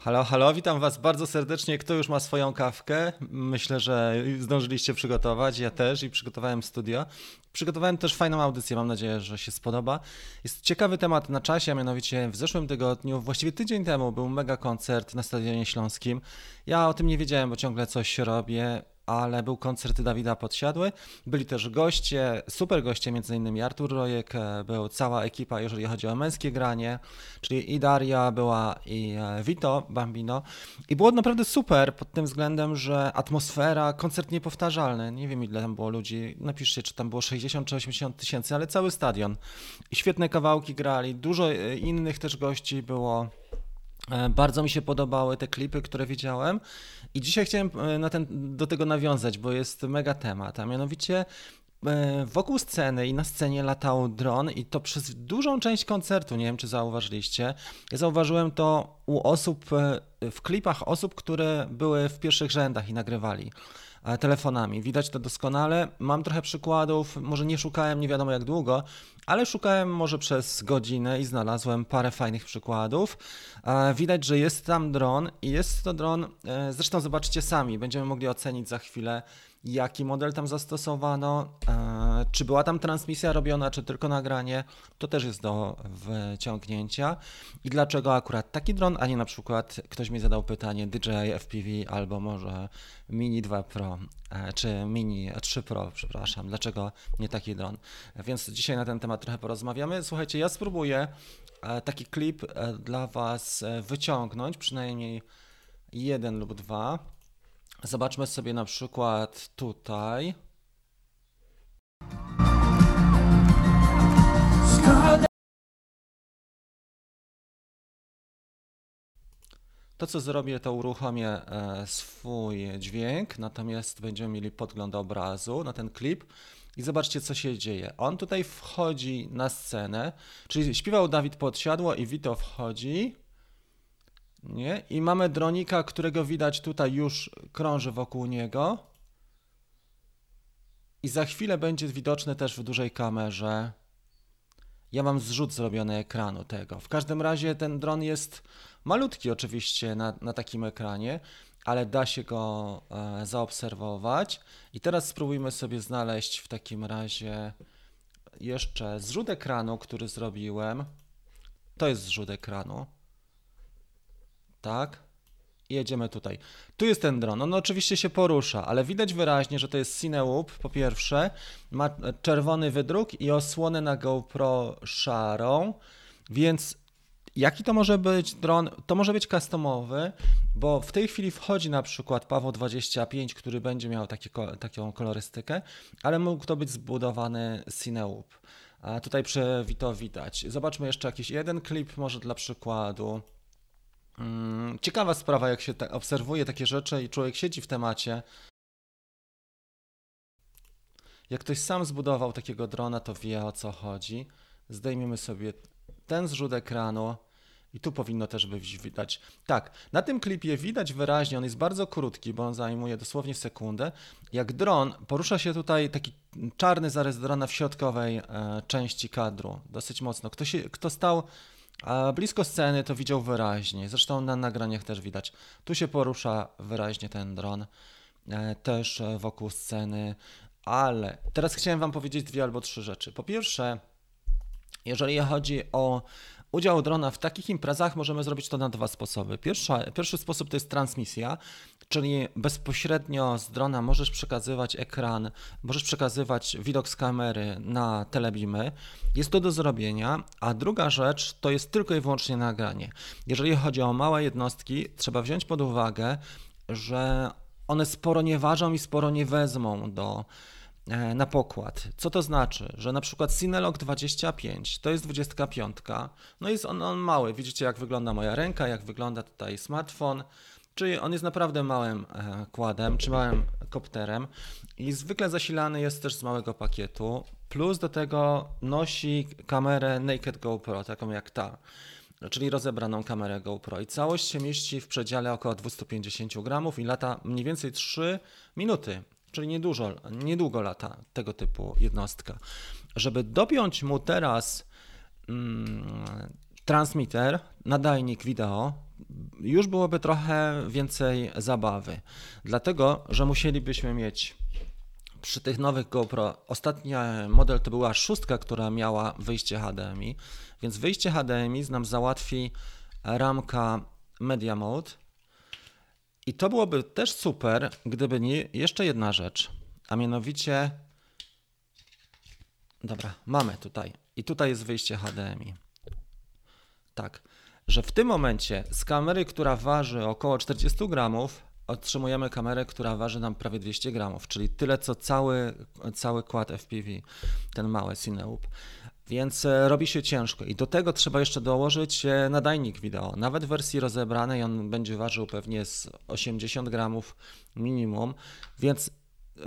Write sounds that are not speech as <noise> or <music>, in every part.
Halo, halo, witam Was bardzo serdecznie. Kto już ma swoją kawkę? Myślę, że zdążyliście przygotować. Ja też i przygotowałem studio. Przygotowałem też fajną audycję, mam nadzieję, że się spodoba. Jest ciekawy temat na czasie, a mianowicie w zeszłym tygodniu, właściwie tydzień temu, był mega koncert na Stadionie Śląskim. Ja o tym nie wiedziałem, bo ciągle coś robię ale był koncert Dawida Podsiadły. Byli też goście, super goście, między innymi Artur Rojek, e, był cała ekipa, jeżeli chodzi o męskie granie, czyli i Daria była, i e, Vito Bambino. I było naprawdę super pod tym względem, że atmosfera, koncert niepowtarzalny. Nie wiem, ile tam było ludzi. Napiszcie, czy tam było 60 czy 80 tysięcy, ale cały stadion. I świetne kawałki grali. Dużo e, innych też gości było. Bardzo mi się podobały te klipy, które widziałem. I dzisiaj chciałem e, na ten, do tego nawiązać, bo jest mega temat, a mianowicie e, wokół sceny i na scenie latał dron i to przez dużą część koncertu, nie wiem czy zauważyliście, ja zauważyłem to u osób, e, w klipach osób, które były w pierwszych rzędach i nagrywali telefonami. Widać to doskonale. Mam trochę przykładów, może nie szukałem nie wiadomo jak długo, ale szukałem może przez godzinę i znalazłem parę fajnych przykładów. Widać, że jest tam dron i jest to dron, e, zresztą zobaczcie sami, będziemy mogli ocenić za chwilę, jaki model tam zastosowano, e, czy była tam transmisja robiona, czy tylko nagranie, to też jest do wyciągnięcia. I dlaczego akurat taki dron, a nie na przykład ktoś mi zadał pytanie DJI FPV albo może Mini 2 Pro, e, czy Mini 3 Pro, przepraszam, dlaczego nie taki dron. Więc dzisiaj na ten temat trochę porozmawiamy. Słuchajcie, ja spróbuję e, taki klip dla Was wyciągnąć, przynajmniej jeden lub dwa. Zobaczmy sobie na przykład tutaj. To co zrobię, to uruchomię e, swój dźwięk, natomiast będziemy mieli podgląd obrazu na ten klip i zobaczcie co się dzieje. On tutaj wchodzi na scenę, czyli śpiewał Dawid Podsiadło i Vito wchodzi. Nie? I mamy dronika, którego widać tutaj już krąży wokół niego. I za chwilę będzie widoczny też w dużej kamerze. Ja mam zrzut zrobiony ekranu tego. W każdym razie ten dron jest malutki oczywiście na, na takim ekranie, ale da się go e, zaobserwować. I teraz spróbujmy sobie znaleźć w takim razie jeszcze zrzut ekranu, który zrobiłem. To jest zrzut ekranu tak? I jedziemy tutaj. Tu jest ten dron. On oczywiście się porusza, ale widać wyraźnie, że to jest Cineloop po pierwsze. Ma czerwony wydruk i osłonę na GoPro szarą, więc jaki to może być dron? To może być customowy, bo w tej chwili wchodzi na przykład Paweł 25, który będzie miał taki, taką kolorystykę, ale mógł to być zbudowany Cineloop. A tutaj przy widać. Zobaczmy jeszcze jakiś jeden klip, może dla przykładu. Mm, ciekawa sprawa, jak się obserwuje takie rzeczy i człowiek siedzi w temacie. Jak ktoś sam zbudował takiego drona, to wie o co chodzi. Zdejmiemy sobie ten zrzut ekranu i tu powinno też być widać. Tak, na tym klipie widać wyraźnie, on jest bardzo krótki, bo on zajmuje dosłownie sekundę. Jak dron, porusza się tutaj taki czarny zarys drona w środkowej e, części kadru, dosyć mocno. Kto, się, kto stał a blisko sceny to widział wyraźnie. Zresztą na nagraniach też widać. Tu się porusza wyraźnie ten dron. E, też e, wokół sceny. Ale teraz chciałem Wam powiedzieć dwie albo trzy rzeczy. Po pierwsze, jeżeli chodzi o udział drona w takich imprezach, możemy zrobić to na dwa sposoby. Pierwsza, pierwszy sposób to jest transmisja, czyli bezpośrednio z drona możesz przekazywać ekran, możesz przekazywać widok z kamery na telebimy. Jest to do zrobienia, a druga rzecz to jest tylko i wyłącznie nagranie. Jeżeli chodzi o małe jednostki, trzeba wziąć pod uwagę, że one sporo nie ważą i sporo nie wezmą do na pokład. Co to znaczy? Że na przykład Cinelog 25 to jest 25, no jest on, on mały. Widzicie, jak wygląda moja ręka, jak wygląda tutaj smartfon. Czyli on jest naprawdę małym e, kładem, czy małym kopterem i zwykle zasilany jest też z małego pakietu. Plus do tego nosi kamerę Naked GoPro, taką jak ta czyli rozebraną kamerę GoPro. I całość się mieści w przedziale około 250 gramów i lata mniej więcej 3 minuty czyli niedużo, niedługo lata tego typu jednostka. Żeby dopiąć mu teraz mm, transmitter, nadajnik wideo, już byłoby trochę więcej zabawy. Dlatego, że musielibyśmy mieć przy tych nowych GoPro, ostatni model to była szóstka, która miała wyjście HDMI, więc wyjście HDMI nam załatwi ramka Media Mode. I to byłoby też super, gdyby nie jeszcze jedna rzecz, a mianowicie Dobra, mamy tutaj. I tutaj jest wyjście HDMI. Tak, że w tym momencie z kamery, która waży około 40 gramów, otrzymujemy kamerę, która waży nam prawie 200 gramów, czyli tyle co cały, cały kład FPV, ten mały Cineub. Więc e, robi się ciężko i do tego trzeba jeszcze dołożyć e, nadajnik wideo. Nawet w wersji rozebranej on będzie ważył pewnie z 80 gramów minimum, więc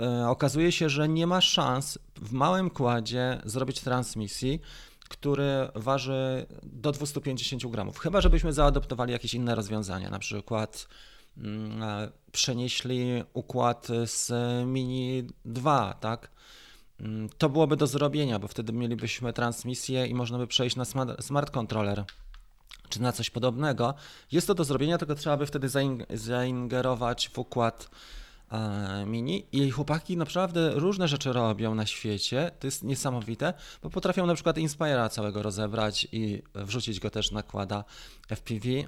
e, okazuje się, że nie ma szans w małym kładzie zrobić transmisji, który waży do 250 gramów. Chyba, żebyśmy zaadoptowali jakieś inne rozwiązania, na przykład mm, przenieśli układ z Mini 2, tak? Mm, to byłoby do zrobienia, bo wtedy mielibyśmy transmisję i można by przejść na smart, controller czy na coś podobnego. Jest to do zrobienia, tylko trzeba by wtedy zaingerować w układ E, mini i chłopaki naprawdę różne rzeczy robią na świecie. To jest niesamowite, bo potrafią na przykład Inspire'a całego rozebrać i wrzucić go też nakłada FPV e,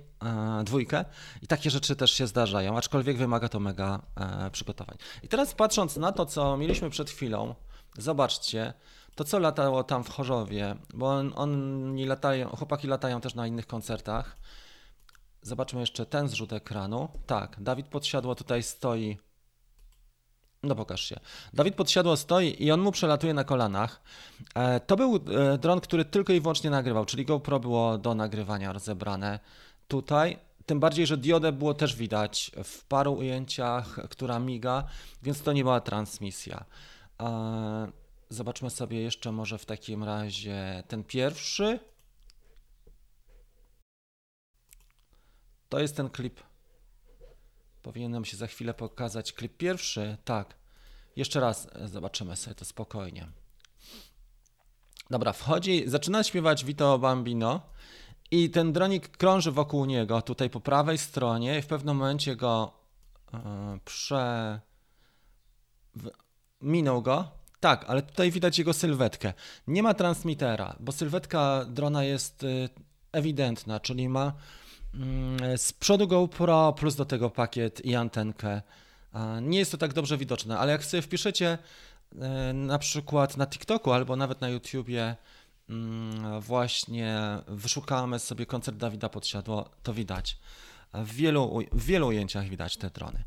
dwójkę i takie rzeczy też się zdarzają, aczkolwiek wymaga to mega e, przygotowań. I teraz patrząc na to, co mieliśmy przed chwilą, zobaczcie, to co latało tam w Chorzowie, bo on, oni latają, chłopaki latają też na innych koncertach. Zobaczmy jeszcze ten zrzut ekranu. Tak, Dawid Podsiadło tutaj stoi no pokaż się. Dawid podsiadło stoi i on mu przelatuje na kolanach. E, to był e, dron, który tylko i wyłącznie nagrywał, czyli GoPro było do nagrywania rozebrane tutaj. Tym bardziej, że diodę było też widać w paru ujęciach, która miga, więc to nie była transmisja. E, zobaczmy sobie jeszcze może w takim razie ten pierwszy. To jest ten klip Powinien nam się za chwilę pokazać klip pierwszy. Tak. Jeszcze raz e, zobaczymy sobie to spokojnie. Dobra, wchodzi, zaczyna śpiewać Vito Bambino i ten dronik krąży wokół niego, tutaj po prawej stronie i w pewnym momencie go yy, prze... Minął go. Tak, ale tutaj widać jego sylwetkę. Nie ma transmitera, bo sylwetka drona jest yy, ewidentna, czyli ma Mm, z przodu GoPro plus do tego pakiet i antenkę. Nie jest to tak dobrze widoczne, ale jak sobie wpiszecie e, na przykład na TikToku albo nawet na YouTubie mm, właśnie wyszukamy sobie koncert Dawida Podsiadło, to widać. W wielu, w wielu ujęciach widać te drony.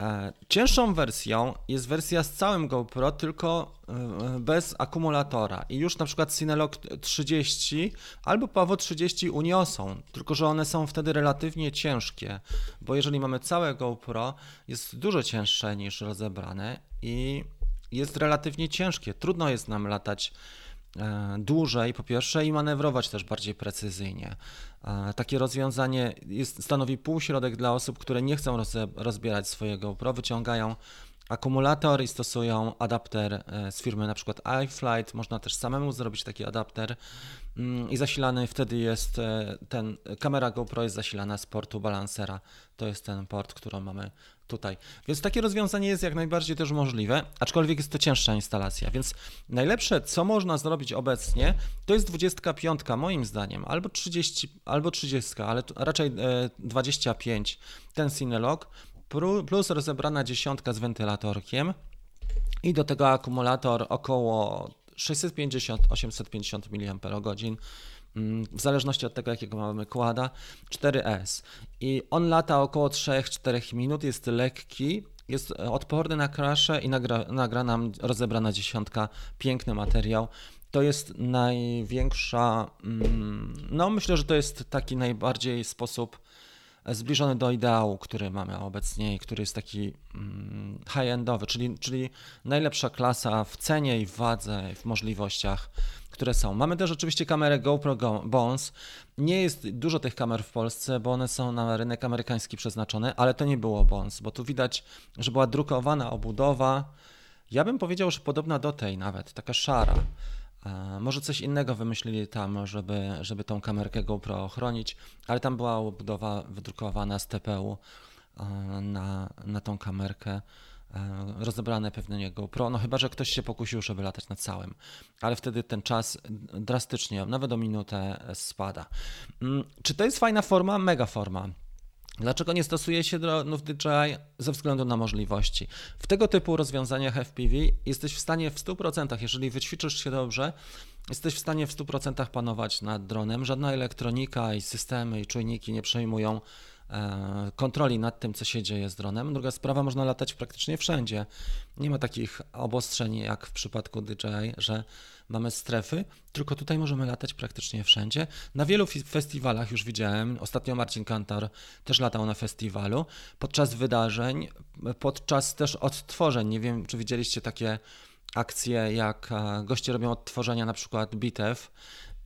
E, cięższą wersją jest wersja z całym GoPro, tylko e, bez akumulatora. I już na przykład Cinelog 30 albo Pawo 30 uniosą, tylko że one są wtedy relatywnie ciężkie, bo jeżeli mamy całe GoPro, jest dużo cięższe niż rozebrane i jest relatywnie ciężkie. Trudno jest nam latać E, dłużej po pierwsze i manewrować też bardziej precyzyjnie. E, takie rozwiązanie jest, stanowi półśrodek dla osób, które nie chcą rozbierać swojego GoPro, wyciągają akumulator i stosują adapter e, z firmy na przykład iFlight. Można też samemu zrobić taki adapter mm, i zasilany wtedy jest ten, kamera GoPro jest zasilana z portu balansera. To jest ten port, który mamy tutaj. Więc takie rozwiązanie jest jak najbardziej też możliwe, aczkolwiek jest to cięższa instalacja. Więc najlepsze, co można zrobić obecnie, to jest 25 moim zdaniem, albo 30, albo 30, ale raczej 25 e, ten Cinelog, plus rozebrana dziesiątka z wentylatorkiem i do tego akumulator około 650-850 mAh Mm, w zależności od tego, jakiego mamy kłada, 4S. I on lata około 3-4 minut, jest lekki, jest odporny na krasze i nagra, nagra nam rozebrana dziesiątka, piękny materiał. To jest największa, mm, no myślę, że to jest taki najbardziej sposób zbliżony do ideału, który mamy obecnie i który jest taki mm, high-endowy, czyli, czyli najlepsza klasa w cenie i w wadze, i w możliwościach które są. Mamy też oczywiście kamerę GoPro Bones. Nie jest dużo tych kamer w Polsce, bo one są na rynek amerykański przeznaczone, ale to nie było Bones, bo tu widać, że była drukowana obudowa. Ja bym powiedział, że podobna do tej nawet, taka szara. E, może coś innego wymyślili tam, żeby, żeby tą kamerkę GoPro ochronić, ale tam była obudowa wydrukowana z TPU e, na, na tą kamerkę. E, rozebrane pewnie GoPro, no chyba, że ktoś się pokusił, żeby latać na całym, ale wtedy ten czas drastycznie, nawet o minutę spada. Mm, czy to jest fajna forma? Mega forma. Dlaczego nie stosuje się dronów DJI? Ze względu na możliwości. W tego typu rozwiązaniach FPV jesteś w stanie w 100%, jeżeli wyćwiczysz się dobrze, jesteś w stanie w 100% panować nad dronem. Żadna elektronika i systemy i czujniki nie przejmują E, kontroli nad tym, co się dzieje z dronem. Druga sprawa, można latać praktycznie wszędzie. Nie ma takich obostrzeń jak w przypadku DJI, że mamy strefy, tylko tutaj możemy latać praktycznie wszędzie. Na wielu festiwalach już widziałem, ostatnio Marcin Kantor też latał na festiwalu, podczas wydarzeń, podczas też odtworzeń, nie wiem, czy widzieliście takie akcje, jak e, goście robią odtworzenia na przykład bitew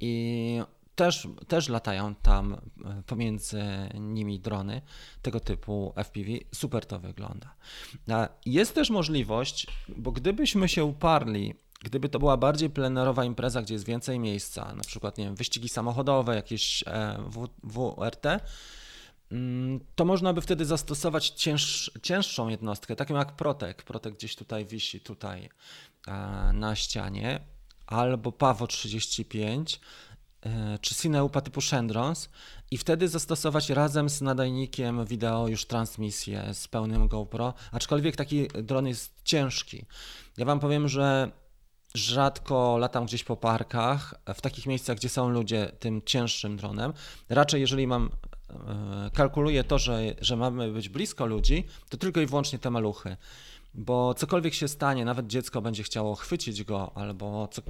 i też, też latają tam e, pomiędzy nimi drony tego typu FPV. Super to wygląda. Jest też możliwość, bo gdybyśmy się uparli, gdyby to była bardziej plenerowa impreza, gdzie jest więcej miejsca, na przykład nie wiem, wyścigi samochodowe, jakieś e, WRT, mm, to można by wtedy zastosować cięż, cięższą jednostkę, taką jak Protek. Protek gdzieś tutaj wisi, tutaj e, na ścianie, albo Pawo 35, E, czy Cineupa typu Chandrons i wtedy zastosować razem z nadajnikiem wideo już transmisję z pełnym GoPro, aczkolwiek taki dron jest ciężki. Ja Wam powiem, że rzadko latam gdzieś po parkach, w takich miejscach, gdzie są ludzie tym cięższym dronem. Raczej jeżeli mam, e, kalkuluję to, że, że mamy być blisko ludzi, to tylko i wyłącznie te maluchy bo cokolwiek się stanie, nawet dziecko będzie chciało chwycić go, albo co,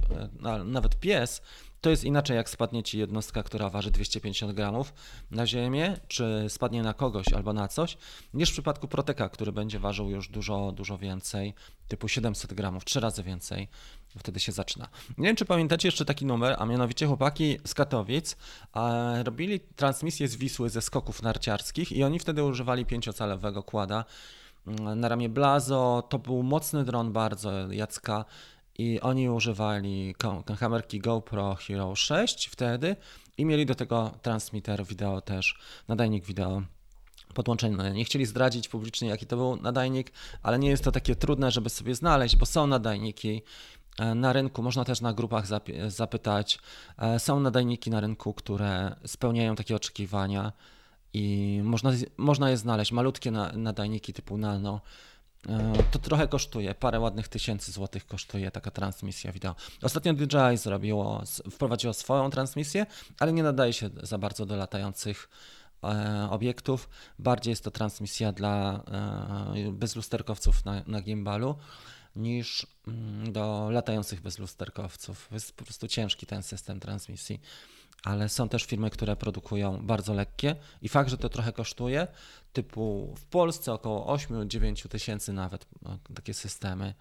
e, nawet pies, to jest inaczej, jak spadnie ci jednostka, która waży 250 gramów na ziemię, czy spadnie na kogoś albo na coś, niż w przypadku proteka, który będzie ważył już dużo, dużo więcej, typu 700 gramów, trzy razy więcej. Wtedy się zaczyna. Nie wiem, czy pamiętacie jeszcze taki numer, a mianowicie chłopaki z Katowic robili transmisję z Wisły ze skoków narciarskich i oni wtedy używali pięciocalowego kłada mm, na ramię Blazo. To był mocny dron bardzo Jacka i oni używali kamerki GoPro Hero 6 wtedy i mieli do tego transmitter wideo też, nadajnik wideo podłączenie. Nie chcieli zdradzić publicznie, jaki to był nadajnik, ale nie jest to takie trudne, żeby sobie znaleźć, bo są nadajniki e, na rynku, można też na grupach zapytać. E, są nadajniki na rynku, które spełniają takie oczekiwania i można, można je znaleźć. Malutkie nadajniki typu nano to trochę kosztuje, parę ładnych tysięcy złotych kosztuje taka transmisja wideo. Ostatnio DJI zrobiło, wprowadziło swoją transmisję, ale nie nadaje się za bardzo do latających e, obiektów. Bardziej jest to transmisja dla e, bezlusterkowców na, na gimbalu niż mm, do latających bezlusterkowców. Jest po prostu ciężki ten system transmisji ale są też firmy, które produkują bardzo lekkie i fakt, że to trochę kosztuje, typu w Polsce około 8-9 tysięcy nawet no, takie systemy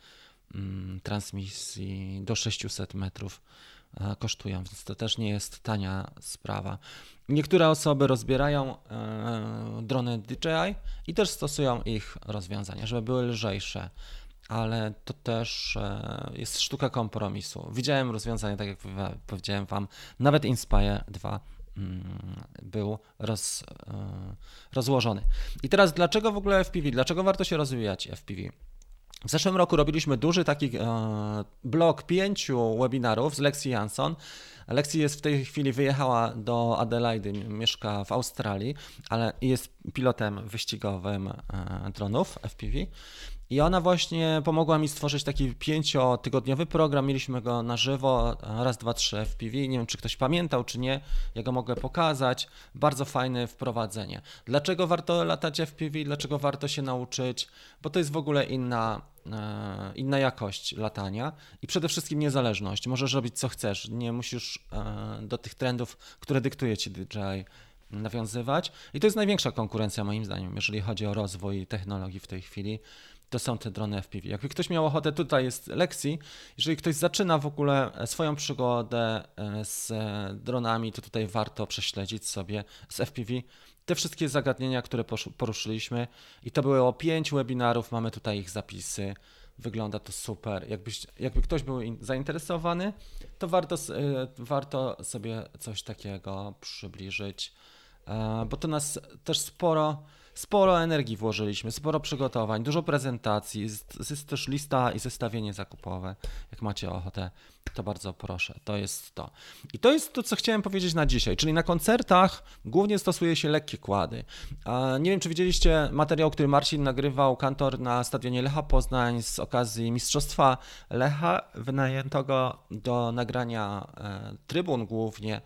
mm, transmisji do 600 metrów e, kosztują, więc to też nie jest tania sprawa. Niektóre osoby rozbierają e, drony DJI i też stosują ich rozwiązania, żeby były lżejsze ale to też e, jest sztuka kompromisu. Widziałem rozwiązanie, tak jak powiedziałem Wam, nawet Inspire 2 mm, był roz, e, rozłożony. I teraz dlaczego w ogóle FPV? Dlaczego warto się rozwijać FPV? W zeszłym roku robiliśmy duży taki e, blok pięciu webinarów z Lexi Jansson. Lexi jest w tej chwili wyjechała do Adelaide, mieszka w Australii, ale jest pilotem wyścigowym dronów FPV. I ona właśnie pomogła mi stworzyć taki pięciotygodniowy program. Mieliśmy go na żywo, raz, dwa, trzy FPV. Nie wiem, czy ktoś pamiętał, czy nie. Ja go mogę pokazać. Bardzo fajne wprowadzenie. Dlaczego warto latać FPV? Dlaczego warto się nauczyć? Bo to jest w ogóle inna, e, inna jakość latania i przede wszystkim niezależność. Możesz robić co chcesz. Nie musisz e, do tych trendów, które dyktuje ci DJI nawiązywać. I to jest największa konkurencja moim zdaniem, jeżeli chodzi o rozwój technologii w tej chwili to są te drony FPV. Jakby ktoś miał ochotę, tutaj jest lekcji. Jeżeli ktoś zaczyna w ogóle e, swoją przygodę e, z e, dronami, to tutaj warto prześledzić sobie z FPV te wszystkie zagadnienia, które poruszyliśmy. I to było pięć webinarów, mamy tutaj ich zapisy. wygląda to super. Jakbyś, jakby ktoś był zainteresowany, to warto, warto sobie coś takiego przybliżyć, bo to nas też sporo sporo energii włożyliśmy, sporo przygotowań, dużo prezentacji, jest, też lista i zestawienie zakupowe. Jak macie ochotę, to bardzo proszę. To jest to. I to jest to, co chciałem powiedzieć na dzisiaj, czyli na koncertach głównie stosuje się lekkie kłady. Nie wiem, czy widzieliście materiał, który Marcin nagrywał, kantor na stadionie Lecha Poznań z okazji Mistrzostwa Lecha, wynajętego do nagrania e, trybun głównie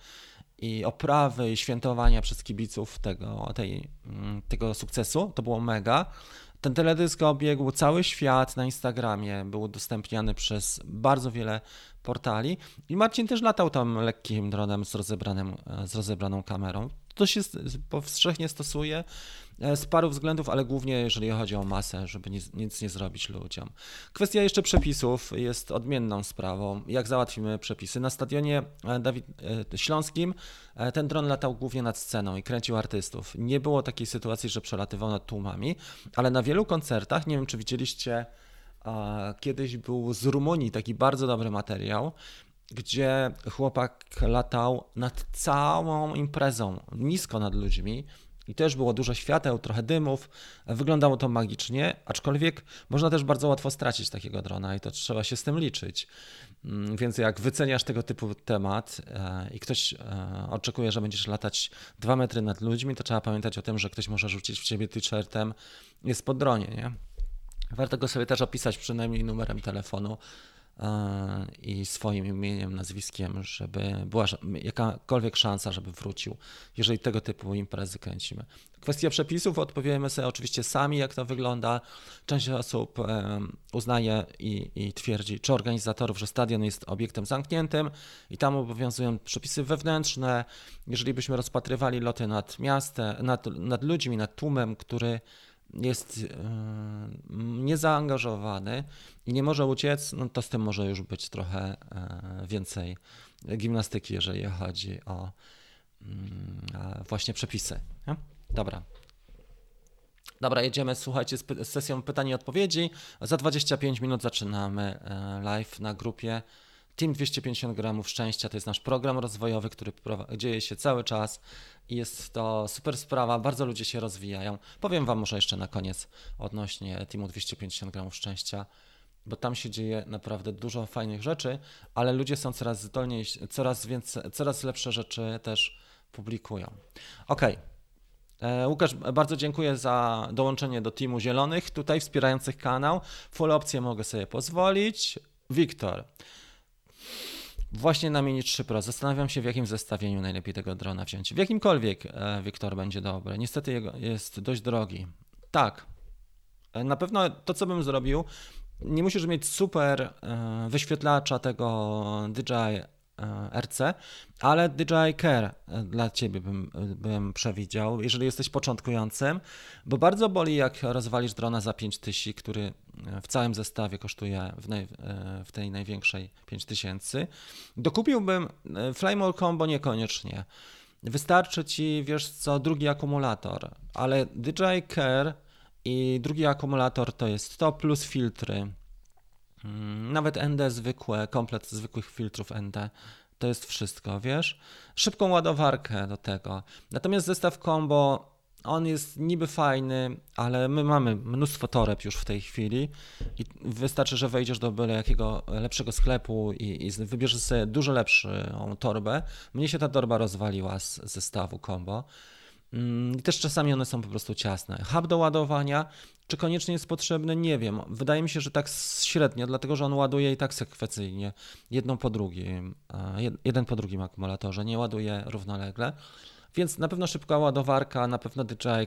i oprawy i świętowania przez kibiców tego, tej, mm, tego sukcesu. To było mega. Ten teledysk obiegł cały świat na Instagramie, był udostępniany przez bardzo wiele portali i Marcin też latał tam lekkim dronem z, rozebranym, z rozebraną kamerą. To się powszechnie stosuje. E, z paru względów, ale głównie jeżeli chodzi o masę, żeby nic, nic, nie zrobić ludziom. Kwestia jeszcze przepisów jest odmienną sprawą. Jak załatwimy przepisy? Na stadionie e, Dawid, e, Śląskim ten dron latał głównie nad sceną i kręcił artystów. Nie było takiej sytuacji, że przelatywał nad tłumami, ale na wielu koncertach, nie wiem czy widzieliście, kiedyś był z Rumunii taki bardzo dobry materiał, gdzie chłopak latał nad całą imprezą, nisko nad ludźmi i też było dużo świateł, trochę dymów. Wyglądało to magicznie, aczkolwiek można też bardzo łatwo stracić takiego drona i to trzeba się z tym liczyć. Mm, więc jak wyceniasz tego typu temat e, i ktoś e, oczekuje, że będziesz latać dwa metry nad ludźmi, to trzeba pamiętać o tym, że ktoś może rzucić w ciebie t-shirtem, jest po dronie, nie? Warto go sobie też opisać przynajmniej numerem telefonu, i swoim imieniem, nazwiskiem, żeby była jakakolwiek szansa, żeby wrócił, jeżeli tego typu imprezy kręcimy. Kwestia przepisów odpowiemy sobie oczywiście sami, jak to wygląda. Część osób uznaje i, i twierdzi, czy organizatorów, że stadion jest obiektem zamkniętym i tam obowiązują przepisy wewnętrzne. Jeżeli byśmy rozpatrywali loty nad miastem, nad, nad ludźmi, nad tłumem, który jest e, niezaangażowany i nie może uciec, no to z tym może już być trochę e, więcej gimnastyki, jeżeli chodzi o mm, właśnie przepisy. Dobra. Dobra, jedziemy, słuchajcie, z sesją pytań i odpowiedzi. Za 25 minut zaczynamy e, live na grupie Team 250 gramów szczęścia. To jest nasz program rozwojowy, który dzieje się cały czas i jest to super sprawa, bardzo ludzie się rozwijają. Powiem Wam może jeszcze na koniec odnośnie Teamu 250 gramów szczęścia, bo tam się dzieje naprawdę dużo fajnych rzeczy, ale ludzie są coraz zdolniej, coraz więcej, coraz lepsze rzeczy też publikują. Ok. E, Łukasz, bardzo dziękuję za dołączenie do Teamu Zielonych, tutaj wspierających kanał. Full opcję mogę sobie pozwolić. Wiktor, Właśnie na Mini 3 Pro. Zastanawiam się, w jakim zestawieniu najlepiej tego drona wziąć. W jakimkolwiek e, Wiktor będzie dobry. Niestety jest dość drogi. Tak. E, na pewno to, co bym zrobił, nie musisz mieć super e, wyświetlacza tego DJI RC, ale DJI Care e, dla Ciebie bym, bym przewidział, jeżeli jesteś początkującym, bo bardzo boli jak rozwalisz drona za 5000, który e, w całym zestawie kosztuje w, naj, w tej największej 5000. Dokupiłbym Flame All Combo niekoniecznie. Wystarczy Ci, wiesz co, drugi akumulator, ale DJI Care i drugi akumulator to jest to plus filtry nawet ND zwykłe, komplet zwykłych filtrów ND. To jest wszystko, wiesz? Szybką ładowarkę do tego. Natomiast zestaw combo, on jest niby fajny, ale my mamy mnóstwo toreb już w tej chwili i wystarczy, że wejdziesz do byle jakiego lepszego sklepu i, i wybierzesz sobie dużo lepszą torbę. Mnie się ta torba rozwaliła z zestawu combo. Mm, też czasami one są po prostu ciasne. Hub do ładowania, czy koniecznie jest potrzebny, nie wiem. Wydaje mi się, że tak średnio, dlatego że on ładuje i tak sekwencyjnie, jedną po drugim, jeden po drugim akumulatorze, nie ładuje równolegle. Więc na pewno szybka ładowarka, na pewno DJI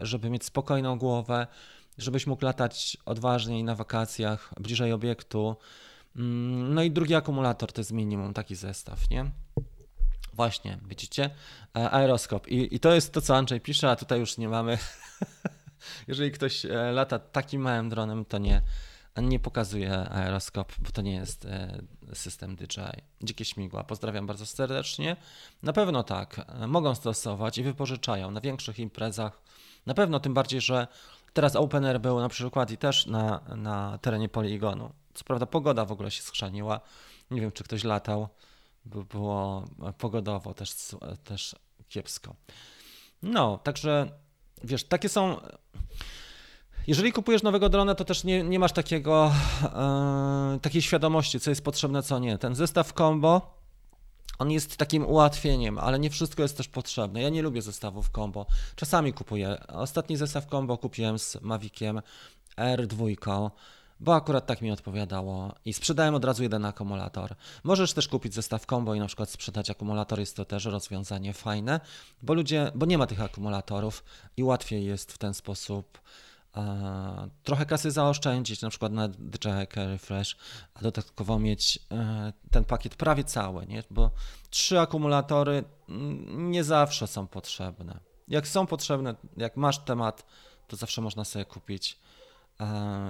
żeby mieć spokojną głowę, żebyś mógł latać odważniej na wakacjach, bliżej obiektu. Mm, no i drugi akumulator to jest minimum, taki zestaw, nie? Właśnie, widzicie? E, aeroskop. I, I to jest to, co Andrzej pisze, a tutaj już nie mamy. <laughs> Jeżeli ktoś e, lata takim małym dronem, to nie, nie pokazuje aeroskop, bo to nie jest e, system DJI. Dzikie śmigła. Pozdrawiam bardzo serdecznie. Na pewno tak, mogą stosować i wypożyczają na większych imprezach. Na pewno, tym bardziej, że Teraz Open Air był na przykład i też na, na terenie poligonu. Co prawda pogoda w ogóle się schrzaniła. Nie wiem, czy ktoś latał, było pogodowo też, też kiepsko. No, także wiesz, takie są. Jeżeli kupujesz nowego drona, to też nie, nie masz takiego, e, takiej świadomości, co jest potrzebne, co nie. Ten zestaw combo, on jest takim ułatwieniem, ale nie wszystko jest też potrzebne. Ja nie lubię zestawów combo. Czasami kupuję. Ostatni zestaw combo kupiłem z Maviciem R2 bo akurat tak mi odpowiadało i sprzedałem od razu jeden akumulator. Możesz też kupić zestaw combo i na przykład sprzedać akumulator, jest to też rozwiązanie fajne, bo ludzie, bo nie ma tych akumulatorów i łatwiej jest w ten sposób e, trochę kasy zaoszczędzić, na przykład na DJI Refresh, a dodatkowo mieć e, ten pakiet prawie cały, nie? bo trzy akumulatory mm, nie zawsze są potrzebne. Jak są potrzebne, jak masz temat, to zawsze można sobie kupić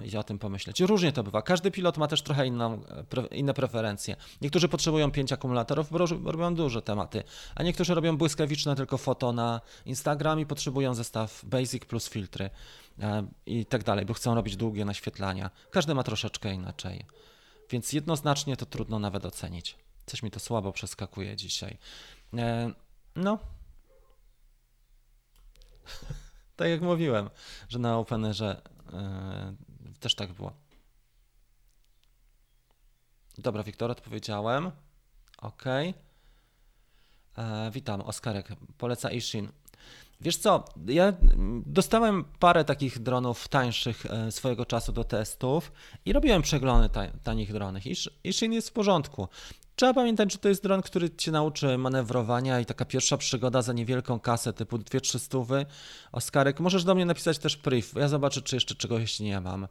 i o tym pomyśleć. Różnie to bywa. Każdy pilot ma też trochę inną, inne preferencje. Niektórzy potrzebują pięć akumulatorów, bo robią duże tematy, a niektórzy robią błyskawiczne tylko foto na Instagram i potrzebują zestaw Basic plus filtry i tak dalej, bo chcą robić długie naświetlania. Każdy ma troszeczkę inaczej. Więc jednoznacznie to trudno nawet ocenić. Coś mi to słabo przeskakuje dzisiaj. E, no. <laughs> tak jak mówiłem, że na Openerze E, też tak było. Dobra, Wiktor, odpowiedziałem. Ok. E, witam, Oskarek. Poleca Ishin. Wiesz co, ja dostałem parę takich dronów tańszych e, swojego czasu do testów i robiłem przeglądy tanich dronów. Ishin jest w porządku. Trzeba pamiętać, że to jest dron, który cię nauczy manewrowania i taka pierwsza przygoda za niewielką kasę typu 2-3 stówy. Oskarek, możesz do mnie napisać też priv, ja zobaczę, czy jeszcze czegoś nie mam.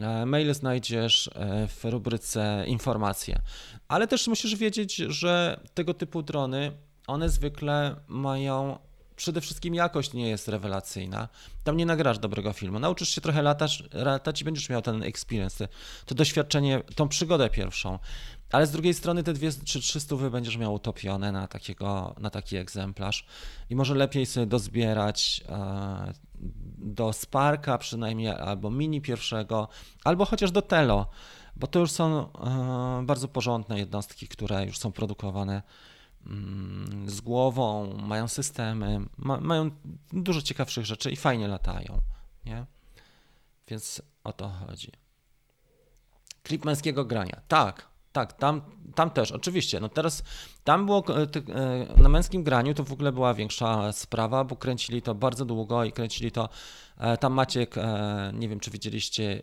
E, mail znajdziesz e, w rubryce informacje. Ale też musisz wiedzieć, że tego typu drony, one zwykle mają przede wszystkim jakość nie jest rewelacyjna. Tam nie nagrasz dobrego filmu. Nauczysz się trochę latać, latać i będziesz miał ten experience, to doświadczenie, tą przygodę pierwszą. Ale z drugiej strony te dwie czy trzy stówy będziesz miał utopione na, takiego, na taki egzemplarz i może lepiej sobie dozbierać e, do Sparka przynajmniej, albo Mini pierwszego, albo chociaż do Telo, bo to już są e, bardzo porządne jednostki, które już są produkowane z głową, mają systemy, ma, mają dużo ciekawszych rzeczy i fajnie latają, nie? Więc o to chodzi. Klip męskiego grania. Tak, tak, tam, tam też, oczywiście. No teraz tam było e, e, na męskim graniu to w ogóle była większa sprawa, bo kręcili to bardzo długo i kręcili to. E, tam Maciek, nie wiem czy widzieliście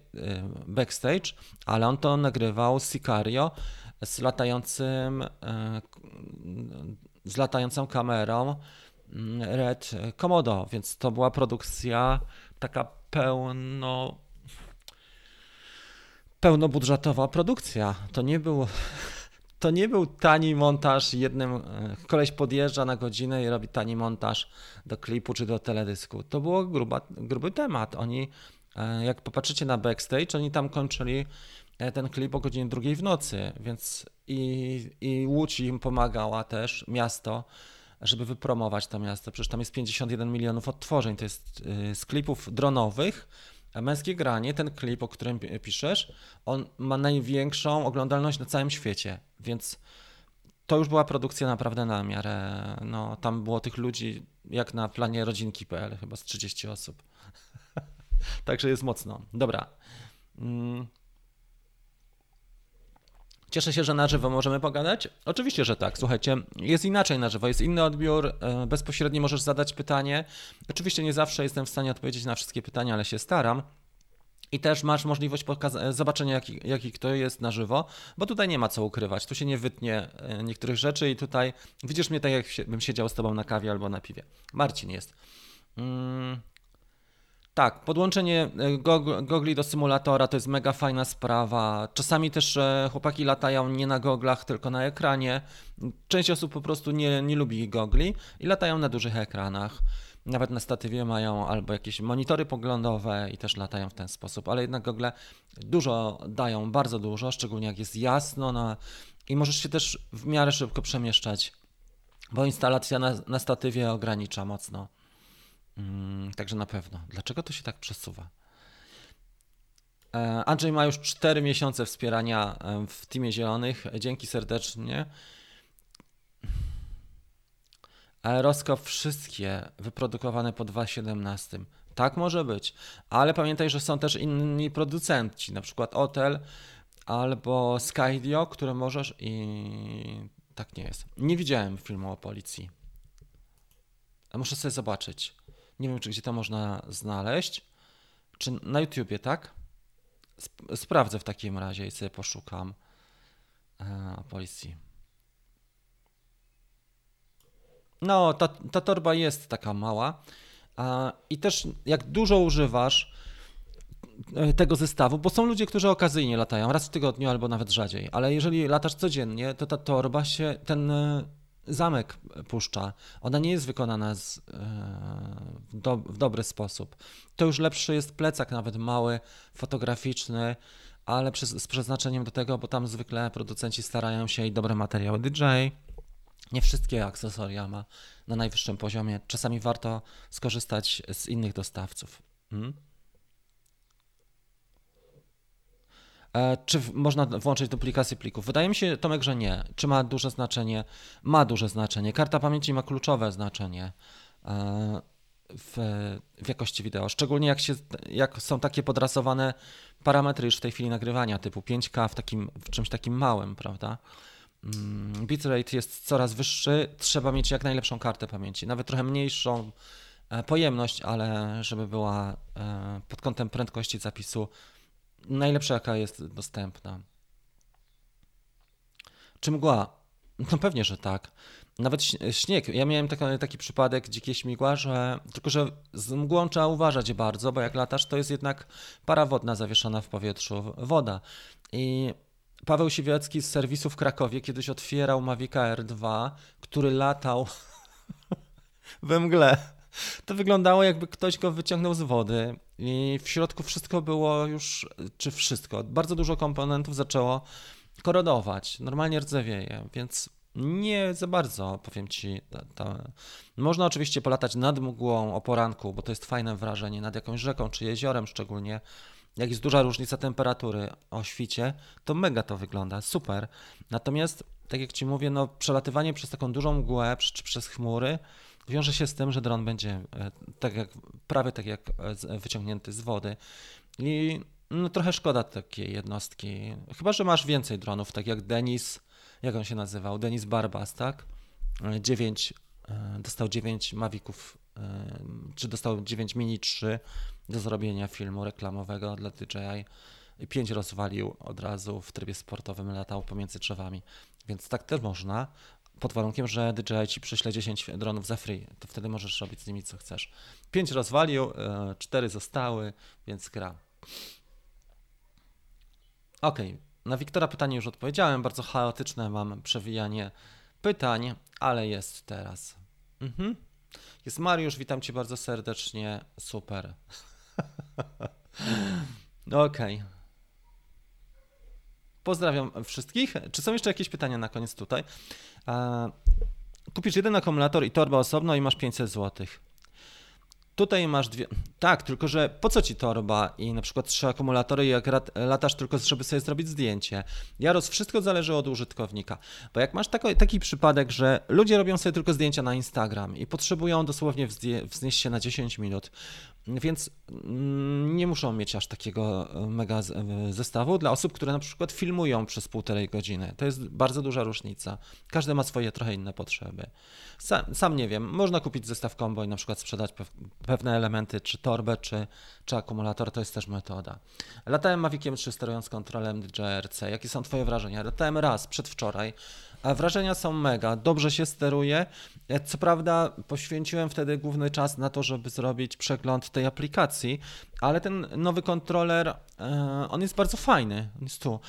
backstage, ale on to nagrywał Sicario z latającym, z latającą kamerą mm, Red Komodo, więc to była produkcja taka pełno pełnobudżetowa produkcja. To nie był, to nie był tani montaż jednym, e, koleś podjeżdża na godzinę i robi tani montaż do klipu czy do teledysku. To było gruba, gruby temat. Oni, e, jak popatrzycie na backstage, oni tam kończyli e, ten klip o godzinie drugiej w nocy, więc i, i Łódź im pomagała też, miasto, żeby wypromować to miasto. Przecież tam jest 51 milionów odtworzeń, to jest z klipów dronowych, a męskie granie, ten klip, o którym piszesz, on ma największą oglądalność na całym świecie, więc to już była produkcja naprawdę na miarę. No, tam było tych ludzi jak na planie rodzinki.pl, chyba z 30 osób. <laughs> Także jest mocno. Dobra. Cieszę się, że na żywo możemy pogadać. Oczywiście, że tak. Słuchajcie, jest inaczej na żywo, jest inny odbiór. E, bezpośrednio możesz zadać pytanie. Oczywiście nie zawsze jestem w stanie odpowiedzieć na wszystkie pytania, ale się staram. I też masz możliwość e, zobaczenia, jaki, jaki kto jest na żywo, bo tutaj nie ma co ukrywać. Tu się nie wytnie e, niektórych rzeczy i tutaj widzisz mnie tak, jakbym siedział z tobą na kawie albo na piwie. Marcin jest. Mm. Tak, podłączenie e, gogli do symulatora to jest mega fajna sprawa. Czasami też e, chłopaki latają nie na goglach, tylko na ekranie. Część osób po prostu nie, nie lubi gogli i latają na dużych ekranach. Nawet na statywie mają albo jakieś monitory poglądowe i też latają w ten sposób, ale jednak gogle dużo dają, bardzo dużo, szczególnie jak jest jasno no, i możesz się też w miarę szybko przemieszczać, bo instalacja na, na statywie ogranicza mocno. Mm, Także na pewno. Dlaczego to się tak przesuwa? E, Andrzej ma już 4 miesiące wspierania e, w Teamie Zielonych. Dzięki serdecznie. Aerosko wszystkie wyprodukowane po 2.17. Tak może być, ale pamiętaj, że są też inni producenci, na przykład Hotel albo Skydio, które możesz i tak nie jest. Nie widziałem filmu o policji. Muszę sobie zobaczyć. Nie wiem, czy gdzie to można znaleźć. Czy na YouTubie, tak? Sprawdzę w takim razie i sobie poszukam e, policji. No, ta, ta torba jest taka mała. I też jak dużo używasz e, tego zestawu, bo są ludzie, którzy okazyjnie latają, raz w tygodniu albo nawet rzadziej, ale jeżeli latasz codziennie, to ta torba się, ten e, zamek puszcza. Ona nie jest wykonana z, e, w, do, w dobry sposób. To już lepszy jest plecak, nawet mały, fotograficzny, ale z przeznaczeniem do tego, bo tam zwykle producenci starają się i dobre materiały DJ. Nie wszystkie akcesoria ma na najwyższym poziomie. Czasami warto skorzystać z innych dostawców. Hmm? E, czy można włączyć duplikację plików? Wydaje mi się, Tomek, że nie. Czy ma duże znaczenie? Ma duże znaczenie. Karta pamięci ma kluczowe znaczenie e, w, w jakości wideo. Szczególnie jak, się, jak są takie podrasowane parametry już w tej chwili nagrywania, typu 5K w, takim, w czymś takim małym, prawda? Mm, bitrate jest coraz wyższy, trzeba mieć jak najlepszą kartę pamięci, nawet trochę mniejszą e, pojemność, ale żeby była pod kątem prędkości zapisu najlepsza, jaka jest dostępna. Czy mgła? No pewnie, że tak. Nawet śnieg. Ja miałem taki, taki przypadek dzikie śmigła, że tylko, że z mgłą trzeba uważać bardzo, bo jak latasz, to jest jednak para wodna zawieszona w powietrzu, woda. I Paweł Siwiecki z serwisu w Krakowie kiedyś otwierał Mavica R2, który latał <laughs> we mgle. To wyglądało jakby ktoś go wyciągnął z wody i w środku wszystko było już, czy wszystko, bardzo dużo komponentów zaczęło korodować, normalnie rdzewieje, więc nie za bardzo, powiem Ci. Można oczywiście polatać nad mgłą o poranku, bo to jest fajne wrażenie, nad jakąś rzeką czy jeziorem szczególnie, jak jest duża różnica temperatury o świcie, to mega to wygląda, super. Natomiast, tak jak Ci mówię, no, przelatywanie przez taką dużą mgłę czy przez chmury wiąże się z tym, że dron będzie e, tak jak, prawie tak jak e, wyciągnięty z wody. I no, trochę szkoda takiej jednostki. Chyba, że masz więcej dronów, tak jak Denis, jak on się nazywał? Denis Barbas, tak? 9, e, dostał 9 Maviców, czy dostał 9 Mini 3 do zrobienia filmu reklamowego dla DJI. I 5 rozwalił od razu w trybie sportowym, latał pomiędzy drzewami. Więc tak też można, pod warunkiem, że DJI ci przyśle 10 dronów za free, to wtedy możesz robić z nimi co chcesz. 5 rozwalił, 4 e, zostały, więc gra. Ok, na Wiktora pytanie już odpowiedziałem, bardzo chaotyczne mam przewijanie pytań, ale jest teraz. Mhm. Jest Mariusz, witam cię bardzo serdecznie, super. <laughs> Okay. Pozdrawiam wszystkich. Czy są jeszcze jakieś pytania na koniec tutaj? Kupisz jeden akumulator i torbę osobno i masz 500 zł. Tutaj masz dwie. Tak, tylko że po co ci torba i na przykład trzy akumulatory, jak latasz tylko, żeby sobie zrobić zdjęcie? Jaros, wszystko zależy od użytkownika. Bo jak masz taki, taki przypadek, że ludzie robią sobie tylko zdjęcia na Instagram i potrzebują dosłownie wznieść się na 10 minut, więc mm, nie muszą mieć aż takiego e, mega e, zestawu dla osób, które na przykład filmują przez półtorej godziny. To jest bardzo duża różnica. Każdy ma swoje trochę inne potrzeby. Sam, sam nie wiem, można kupić zestaw combo i na przykład sprzedać pewne elementy, czy torbę, czy, czy akumulator, to jest też metoda. Latałem Maviciem 3 sterując kontrolem DJI-RC. Jakie są Twoje wrażenia? Latałem raz, przedwczoraj. A wrażenia są mega, dobrze się steruje. E, co prawda poświęciłem wtedy główny czas na to, żeby zrobić przegląd tej aplikacji, ale ten nowy kontroler, e, on jest bardzo fajny. On jest tu.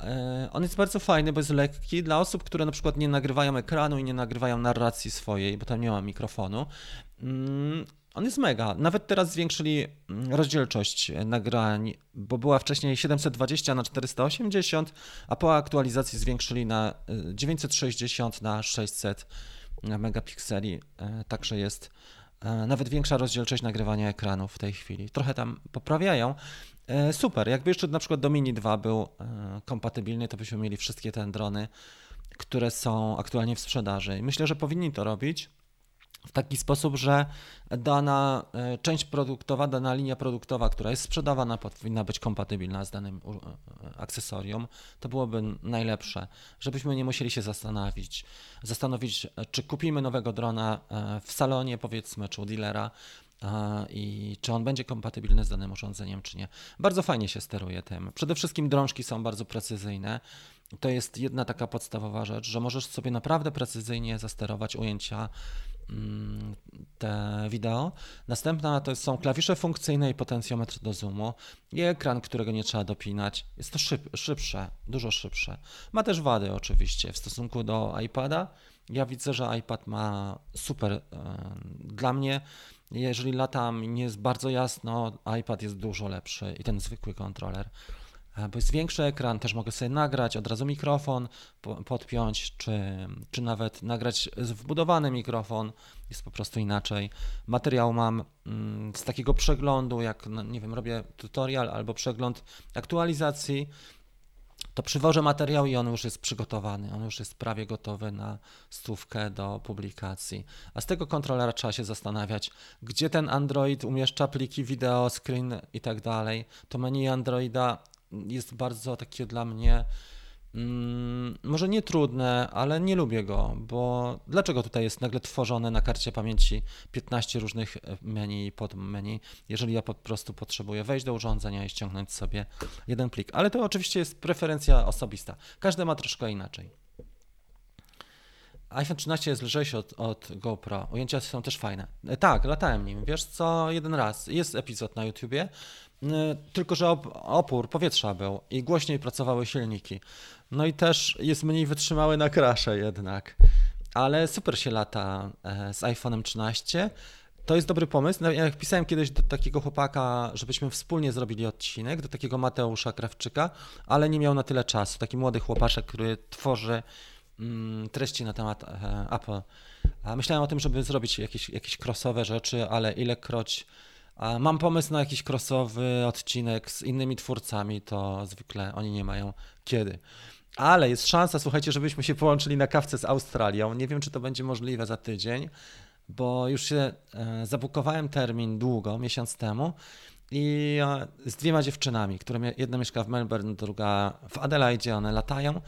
E, on jest bardzo fajny, bo jest lekki dla osób, które na przykład nie nagrywają ekranu i nie nagrywają narracji swojej, bo tam nie ma mikrofonu. On jest mega. Nawet teraz zwiększyli mm, rozdzielczość nagrań, bo była wcześniej 720 na 480, a po aktualizacji zwiększyli na 960 y, na 600 megapikseli. E, także jest e, nawet większa rozdzielczość nagrywania ekranów w tej chwili. Trochę tam poprawiają. E, super, jakby jeszcze na przykład do Mini 2 był kompatybilny, to byśmy mieli wszystkie te drony, które są aktualnie w sprzedaży. I myślę, że powinni to robić w taki sposób, że dana e, część produktowa, dana linia produktowa, która jest sprzedawana, powinna być kompatybilna z danym e, akcesorium. To byłoby najlepsze, żebyśmy nie musieli się zastanowić, zastanowić, czy kupimy nowego drona e, w salonie, powiedzmy, czy u dealera, i czy on będzie kompatybilny z danym urządzeniem, czy nie. Bardzo fajnie się steruje tym. Przede wszystkim drążki są bardzo precyzyjne. To jest jedna taka podstawowa rzecz, że możesz sobie naprawdę precyzyjnie zasterować ujęcia te wideo. Następna to są klawisze funkcyjne i potencjometr do zoomu i ekran, którego nie trzeba dopinać. Jest to szyb, szybsze, dużo szybsze. Ma też wady oczywiście w stosunku do iPada. Ja widzę, że iPad ma super. E, dla mnie, jeżeli latam nie jest bardzo jasno, iPad jest dużo lepszy i ten zwykły kontroler bo jest większy ekran, też mogę sobie nagrać, od razu mikrofon podpiąć, czy, czy nawet nagrać wbudowany mikrofon, jest po prostu inaczej. Materiał mam mm, z takiego przeglądu, jak no, nie wiem, robię tutorial albo przegląd aktualizacji, to przywożę materiał i on już jest przygotowany, on już jest prawie gotowy na stówkę do publikacji. A z tego kontrolera trzeba się zastanawiać, gdzie ten Android umieszcza pliki wideo, screen i tak dalej. To menu Androida jest bardzo takie dla mnie mm, może nie trudne, ale nie lubię go, bo dlaczego tutaj jest nagle tworzone na karcie pamięci 15 różnych menu i podmenu, jeżeli ja po prostu potrzebuję wejść do urządzenia i ściągnąć sobie jeden plik. Ale to oczywiście jest preferencja osobista. Każdy ma troszkę inaczej. iPhone 13 jest lżejszy od, od GoPro. Ujęcia są też fajne. E, tak, latałem nim. Wiesz co, jeden raz. Jest epizod na YouTubie, tylko że opór powietrza był i głośniej pracowały silniki. No i też jest mniej wytrzymały na krasze jednak. Ale super się lata e, z iPhone'em 13. To jest dobry pomysł. Jak pisałem kiedyś do takiego chłopaka, żebyśmy wspólnie zrobili odcinek, do takiego Mateusza Krawczyka, ale nie miał na tyle czasu. Taki młody chłopaczek, który tworzy mm, treści na temat e, Apple. A myślałem o tym, żeby zrobić jakieś, jakieś crossowe rzeczy, ale ilekroć Mam pomysł na jakiś crossowy odcinek z innymi twórcami, to zwykle oni nie mają kiedy. Ale jest szansa, słuchajcie, żebyśmy się połączyli na kawce z Australią. Nie wiem, czy to będzie możliwe za tydzień, bo już się e, zabukowałem termin długo, miesiąc temu i e, z dwiema dziewczynami, które jedna mieszka w Melbourne, druga w Adelaide, one latają.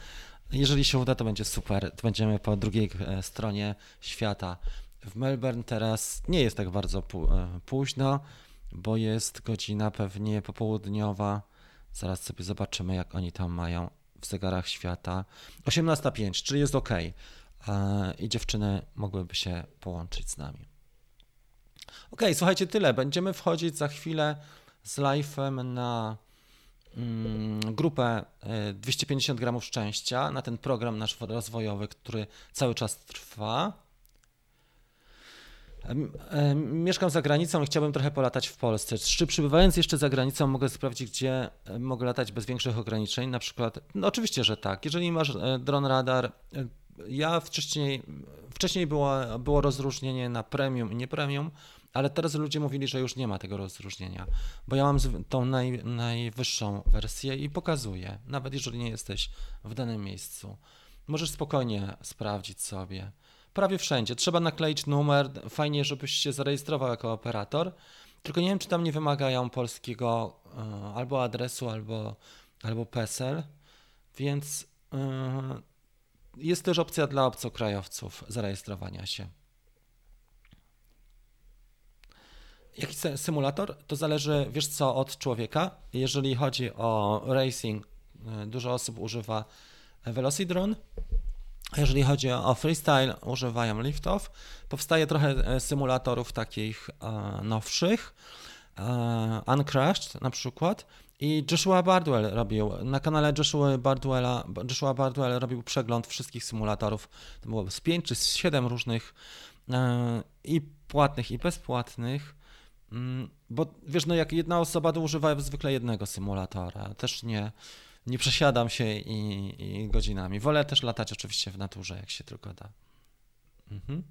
Jeżeli się uda, to będzie super. Będziemy po drugiej e, stronie świata. W Melbourne teraz nie jest tak bardzo e, późno, bo jest godzina pewnie popołudniowa. Zaraz sobie zobaczymy, jak oni tam mają w zegarach świata. 18.05, czyli jest ok. I dziewczyny mogłyby się połączyć z nami. Ok, słuchajcie, tyle. Będziemy wchodzić za chwilę z live'em na mm, grupę 250 e, gramów szczęścia, na ten program nasz rozwojowy, który cały czas trwa. Mieszkam za granicą i chciałbym trochę polatać w Polsce. Czy przybywając jeszcze za granicą mogę sprawdzić, gdzie mogę latać bez większych ograniczeń? Na przykład, no oczywiście, że tak. Jeżeli masz e, dron radar, e, ja wcześniej, wcześniej było, było rozróżnienie na premium i nie premium, ale teraz ludzie mówili, że już nie ma tego rozróżnienia, bo ja mam tą naj, najwyższą wersję i pokazuję, nawet jeżeli nie jesteś w danym miejscu. Możesz spokojnie sprawdzić sobie prawie wszędzie. Trzeba nakleić numer, fajnie, żebyś się zarejestrował jako operator, tylko nie wiem, czy tam nie wymagają polskiego y, albo adresu, albo, albo PESEL, więc y, jest też opcja dla obcokrajowców zarejestrowania się. Jaki symulator? To zależy, wiesz co, od człowieka. Jeżeli chodzi o racing, y, dużo osób używa Velocidron, jeżeli chodzi o freestyle, używają liftów. Powstaje trochę e, symulatorów takich e, nowszych, e, Uncrashed na przykład. I Joshua Bardwell robił, na kanale Joshua Bardwella, Joshua Bardwell robił przegląd wszystkich symulatorów. To było z 5 czy z 7 różnych i płatnych, i bezpłatnych. Mm, bo wiesz, no jak jedna osoba to używa zwykle jednego symulatora, też nie, nie przesiadam się i, i, godzinami. Wolę też latać oczywiście w naturze, jak się tylko da. Mhm.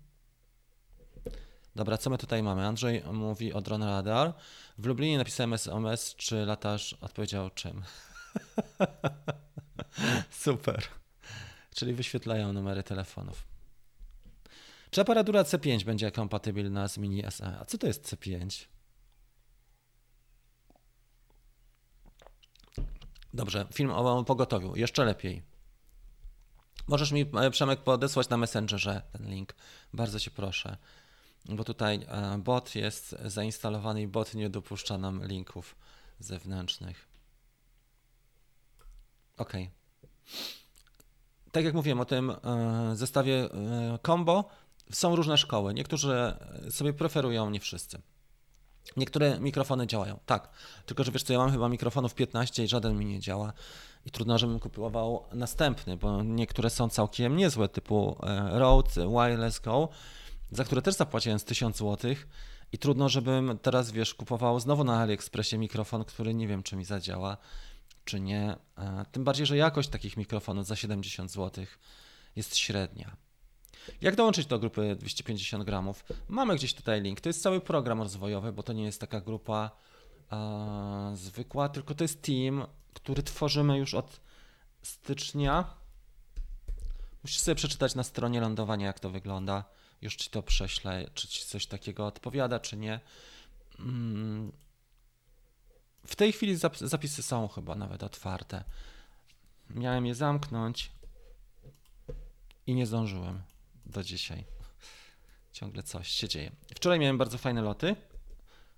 Dobra, co my tutaj mamy? Andrzej mówi o Drone Radar. W Lublinie napisałem SMS, czy latasz? Odpowiedział czym? <laughs> Super. Czyli wyświetlają numery telefonów. Czy aparatura C5 będzie kompatybilna z Mini SE? A co to jest C5? Dobrze, film o pogotowiu. Jeszcze lepiej. Możesz mi, e, Przemek, podesłać na Messengerze ten link. Bardzo cię proszę. Bo tutaj e, bot jest zainstalowany i bot nie dopuszcza nam linków zewnętrznych. Ok. Tak jak mówiłem o tym e, zestawie combo, są różne szkoły. Niektórzy sobie preferują, nie wszyscy. Niektóre mikrofony działają, tak. Tylko, że wiesz co, ja mam chyba mikrofonów 15 i żaden mi nie działa. I trudno, żebym kupował następny, bo niektóre są całkiem niezłe, typu e, Rode Wireless Go, za które też zapłaciłem z 1000 zł. I trudno, żebym teraz, wiesz, kupował znowu na AliExpressie mikrofon, który nie wiem, czy mi zadziała, czy nie. E, tym bardziej, że jakość takich mikrofonów za 70 zł jest średnia. Jak dołączyć do grupy 250 gramów? Mamy gdzieś tutaj link. To jest cały program rozwojowy, bo to nie jest taka grupa a, zwykła, tylko to jest team, który tworzymy już od stycznia. Musisz sobie przeczytać na stronie lądowania, jak to wygląda. Już ci to prześlę, czy ci coś takiego odpowiada, czy nie. Mm. W tej chwili zapisy są chyba nawet otwarte. Miałem je zamknąć i nie zdążyłem do dzisiaj. Ciągle coś się dzieje. Wczoraj miałem bardzo fajne loty.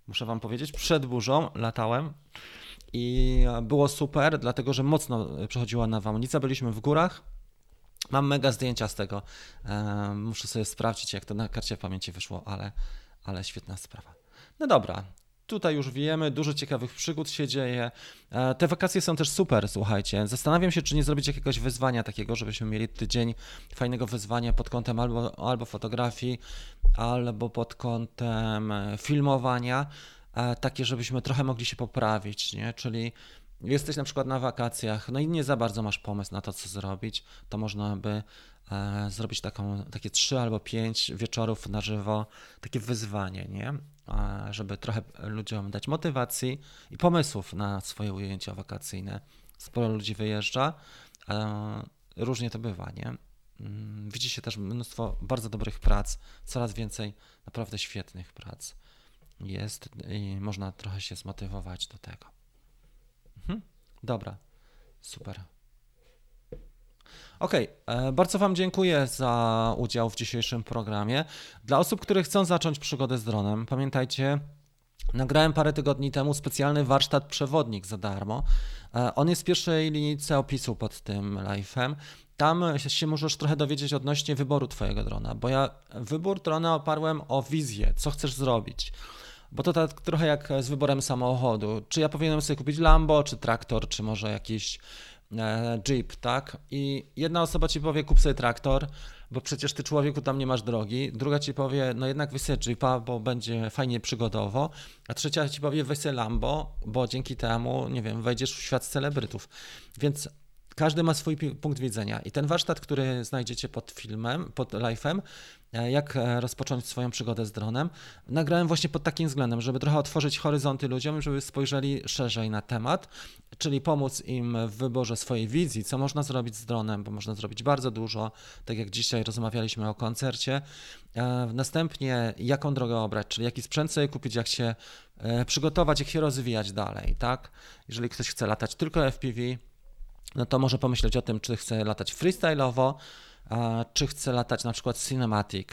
Muszę Wam powiedzieć, przed burzą latałem i było super, dlatego że mocno przechodziła nawałnica. Byliśmy w górach. Mam mega zdjęcia z tego. E, muszę sobie sprawdzić, jak to na karcie pamięci wyszło, ale, ale świetna sprawa. No dobra, Tutaj już wiemy, dużo ciekawych przygód się dzieje. E, te wakacje są też super, słuchajcie. Zastanawiam się, czy nie zrobić jakiegoś wyzwania takiego, żebyśmy mieli tydzień fajnego wyzwania pod kątem albo, albo fotografii, albo pod kątem e, filmowania, e, takie, żebyśmy trochę mogli się poprawić, nie? Czyli jesteś na przykład na wakacjach, no i nie za bardzo masz pomysł na to, co zrobić, to można by zrobić taką, takie trzy albo pięć wieczorów na żywo, takie wyzwanie, nie? żeby trochę ludziom dać motywacji i pomysłów na swoje ujęcia wakacyjne. Sporo ludzi wyjeżdża, różnie to bywa, nie? Mm, widzi się też mnóstwo bardzo dobrych prac, coraz więcej naprawdę świetnych prac jest i można trochę się zmotywować do tego. Mhm. Dobra, super. Ok, e, bardzo Wam dziękuję za udział w dzisiejszym programie. Dla osób, które chcą zacząć przygodę z dronem, pamiętajcie, Nagrałem parę tygodni temu specjalny warsztat przewodnik za darmo. E, on jest w pierwszej linijce opisu pod tym live'em. Tam się możesz trochę dowiedzieć odnośnie wyboru Twojego drona, bo ja wybór drona oparłem o wizję, co chcesz zrobić. Bo to tak trochę jak z wyborem samochodu. Czy ja powinienem sobie kupić Lambo, czy traktor, czy może jakiś Jeep, tak? I jedna osoba ci powie, kup sobie traktor, bo przecież ty człowieku tam nie masz drogi. Druga ci powie, no jednak weź Jeepa, bo będzie fajnie przygodowo. A trzecia ci powie, weź Lambo, bo dzięki temu, nie wiem, wejdziesz w świat celebrytów. Więc każdy ma swój punkt widzenia. I ten warsztat, który znajdziecie pod filmem, pod live'em, e, jak e, rozpocząć swoją przygodę z dronem, nagrałem właśnie pod takim względem, żeby trochę otworzyć horyzonty ludziom, żeby spojrzeli szerzej na temat, czyli pomóc im w wyborze swojej wizji, co można zrobić z dronem, bo można zrobić bardzo dużo, tak jak dzisiaj rozmawialiśmy o koncercie. E, następnie, jaką drogę obrać, czyli jaki sprzęt sobie kupić, jak się przygotować, jak się rozwijać dalej, tak? Jeżeli ktoś chce latać tylko FPV, no to może pomyśleć o tym, czy chce latać freestyle'owo, czy chce latać na przykład cinematic.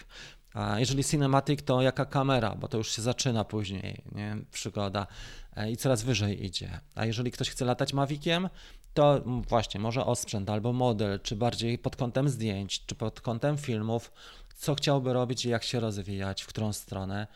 Jeżeli cinematic, to jaka kamera, bo to już się zaczyna później, nie? przygoda e, i coraz wyżej idzie. A jeżeli ktoś chce latać Maviciem, to właśnie może osprzęt albo model, czy bardziej pod kątem zdjęć, czy pod kątem filmów, co chciałby robić i jak się rozwijać, w którą stronę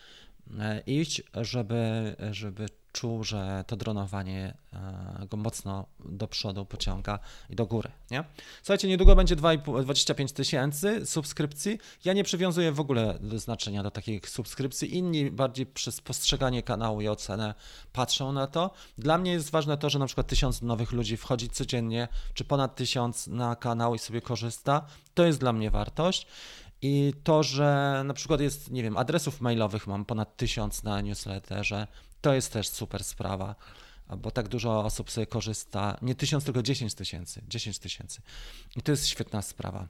e, iść, żeby, żeby czuł, że to dronowanie e, go mocno do przodu pociąga i do góry. Nie? Słuchajcie, niedługo będzie 25 tysięcy subskrypcji. Ja nie przywiązuję w ogóle znaczenia do takich subskrypcji. Inni bardziej przez postrzeganie kanału i ocenę patrzą na to. Dla mnie jest ważne to, że na przykład tysiąc nowych ludzi wchodzi codziennie, czy ponad tysiąc na kanał i sobie korzysta. To jest dla mnie wartość. I to, że na przykład jest, nie wiem, adresów mailowych mam ponad tysiąc na newsletterze, to jest też super sprawa, bo tak dużo osób sobie korzysta. Nie tysiąc, tylko 10 tysięcy. 10 tysięcy. I to jest świetna sprawa.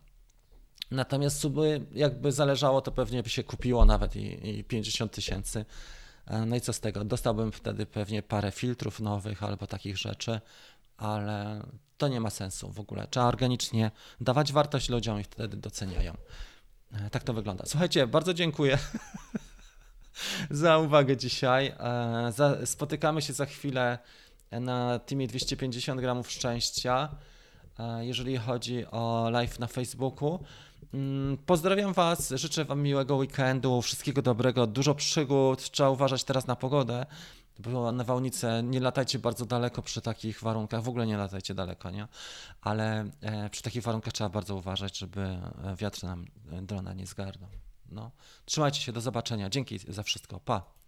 Natomiast jakby zależało, to pewnie by się kupiło nawet i, i 50 tysięcy. E, no i co z tego? Dostałbym wtedy pewnie parę filtrów nowych albo takich rzeczy, ale to nie ma sensu w ogóle. Trzeba organicznie dawać wartość ludziom i wtedy doceniają. E, tak to wygląda. Słuchajcie, bardzo dziękuję <laughs> za uwagę dzisiaj. E, spotykamy się za chwilę na Teamie 250 gramów szczęścia, jeżeli chodzi o live na Facebooku. Mm, pozdrawiam Was, życzę Wam miłego weekendu, wszystkiego dobrego, dużo przygód. Trzeba uważać teraz na pogodę, bo na wałnice nie latajcie bardzo daleko przy takich warunkach, w ogóle nie latajcie daleko, nie? Ale e, przy takich warunkach trzeba bardzo uważać, żeby e, wiatr nam drona nie zgarnął. No. Trzymajcie się, do zobaczenia. Dzięki za wszystko. Pa.